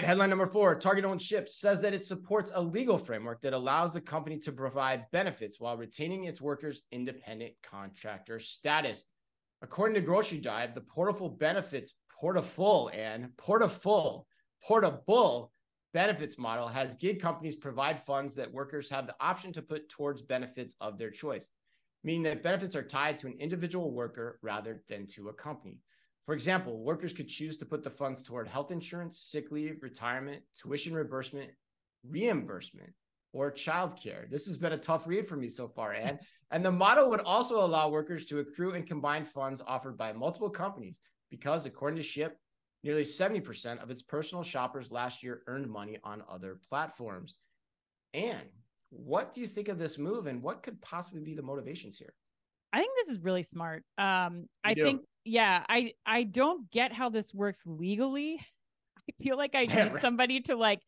right, headline number four Target owned Shipt says that it supports a legal framework that allows the company to provide benefits while retaining its workers' independent contractor status. According to Grocery Dive, the portable benefits portaful and portaful portable benefits model has gig companies provide funds that workers have the option to put towards benefits of their choice, meaning that benefits are tied to an individual worker rather than to a company. For example, workers could choose to put the funds toward health insurance, sick leave, retirement, tuition reimbursement, reimbursement, or childcare. This has been a tough read for me so far, Anne. and the model would also allow workers to accrue and combine funds offered by multiple companies because, according to Shipt, nearly 70% of its personal shoppers last year earned money on other platforms. Anne, what do you think of this move and what could possibly be the motivations here? I think this is really smart. Um, I do. think, yeah, I I don't get how this works legally. I feel like I need somebody to like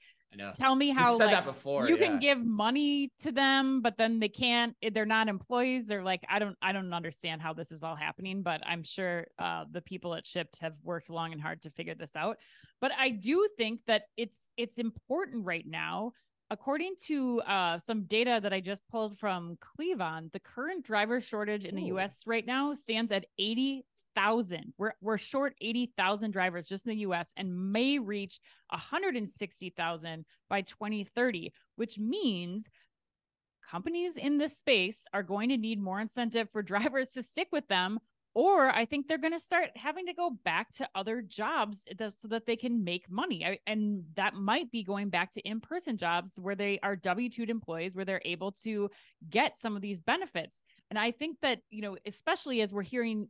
tell me how said like, that before. You yeah. can give money to them, but then they can't. Eh, they're not employees. They're like I don't I don't understand how this is all happening. But I'm sure uh, the people at Shipt have worked long and hard to figure this out. But I do think that it's it's important right now according to uh, some data that I just pulled from Cleavon, the current driver shortage in the US right now stands at 80,000. We're, we're short 80,000 drivers just in the US and may reach 160,000 by 2030, which means companies in this space are going to need more incentive for drivers to stick with them or I think they're going to start having to go back to other jobs eh, so that they can make money. and that might be going back to in person jobs where they are W 2 employees, where they're able to get some of these benefits. And I think that, you know, especially as we're hearing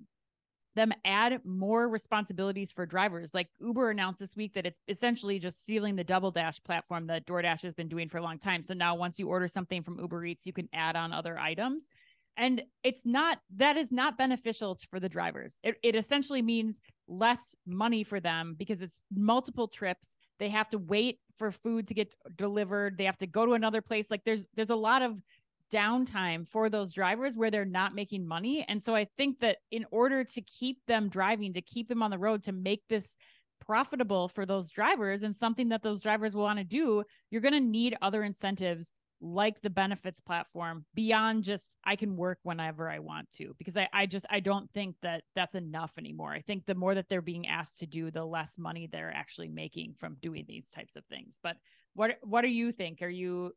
them add more responsibilities for drivers. Like Uber announced this week that it's essentially just stealing the DoubleDash platform that DoorDash has been doing for a long time. So now once you order something from Uber Eats, you can add on other items and it's not that is not beneficial for the drivers. It, it essentially means less money for them because it's multiple trips. They have to wait for food to get delivered. They have to go to another place. Like there's there's a lot of downtime for those drivers where they're not making money. And so i think that in order to keep them driving to keep them on the road to make this profitable for those drivers and something that those drivers will want to do you're going to need other incentives like the benefits platform beyond just I can work whenever I want to because I, I just I don't think that that's enough anymore. I think the more that they're being asked to do, the less money they're actually making from doing these types of things. But what what do you think? Are you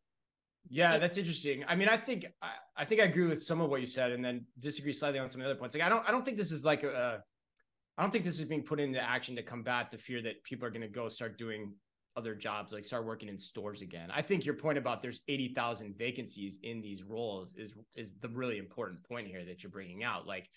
yeah, that's interesting. I mean, I think I, I think I agree with some of what you said, and then disagree slightly on some of the other points. Like, I don't, I don't think this is like a, I don't think this is being put into action to combat the fear that people are going to go start doing other jobs, like start working in stores again. I think your point about there's 80,000 vacancies in these roles is is the really important point here that you're bringing out. Like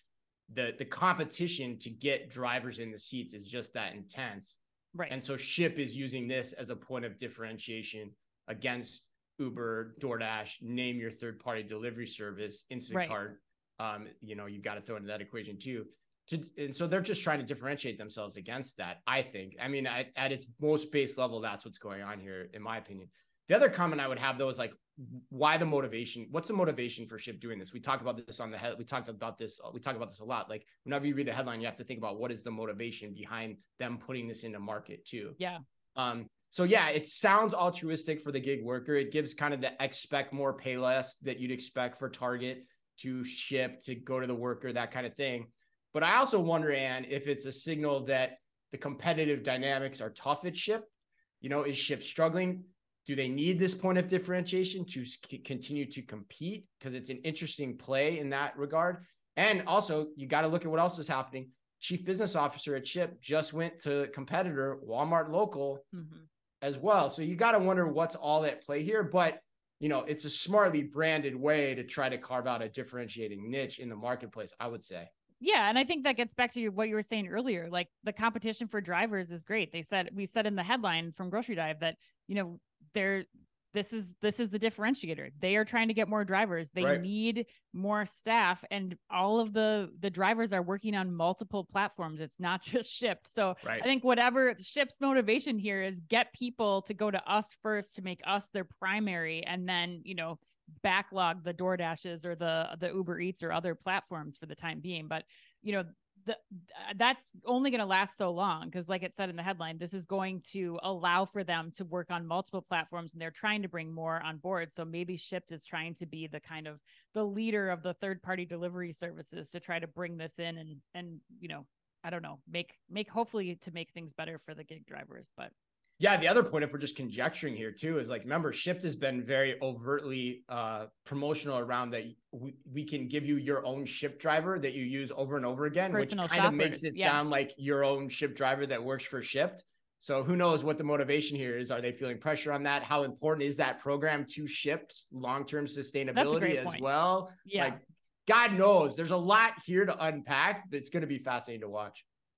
the the competition to get drivers in the seats is just that intense. Right. And so Shipt is using this as a point of differentiation against Uber, DoorDash, name your third party delivery service, Instacart. Right. Um, you know, you've got to throw into that equation too to, and so they're just trying to differentiate themselves against that. I think. I mean, at, at its most base level, that's what's going on here, in my opinion. The other comment I would have though is like, why the motivation? What's the motivation for Shipt doing this? We talk about this on the head. We talked about this. We talk about this a lot. Like whenever you read the headline, you have to think about what is the motivation behind them putting this into market too. Yeah. Um. So yeah, it sounds altruistic for the gig worker. It gives kind of the expect more, pay less that you'd expect for Target to ship to go to the worker, that kind of thing. But I also wonder, Anne, if it's a signal that the competitive dynamics are tough at Shipt. You know, is Shipt struggling? Do they need this point of differentiation to c- continue to compete? Because it's an interesting play in that regard. And also, you got to look at what else is happening. Chief business officer at Shipt just went to competitor Walmart local mm-hmm. as well. So you got to wonder what's all at play here. But you know, it's a smartly branded way to try to carve out a differentiating niche in the marketplace, I would say. Yeah, and I think that gets back to what you were saying earlier. Like the competition for drivers is great. They said we said in the headline from Grocery Dive that you know they're this is this is the differentiator. They are trying to get more drivers. They right. need more staff, and all of the the drivers are working on multiple platforms. It's not just Shipt So right. I think whatever Shipt's motivation here is get people to go to us first to make us their primary, and then you know backlog the DoorDashes or the the Uber Eats or other platforms for the time being. But you know, the, uh, that's only going to last so long because like it said in the headline this is going to allow for them to work on multiple platforms and they're trying to bring more on board. So maybe shipt is trying to be the kind of the leader of the third party delivery services to try to bring this in and and you know i don't know make make hopefully to make things better for the gig drivers but yeah, the other point, if we're just conjecturing here too, is like remember, Shipt has been very overtly uh, promotional around that we, we can give you your own Shipt driver that you use over and over again, Personal which kind of makes it yeah. sound like your own Shipt driver that works for Shipt. So who knows what the motivation here is? Are they feeling pressure on that? How important is that program to Shipt's long-term sustainability as well? Yeah. Like God knows there's a lot here to unpack that's going to be fascinating to watch.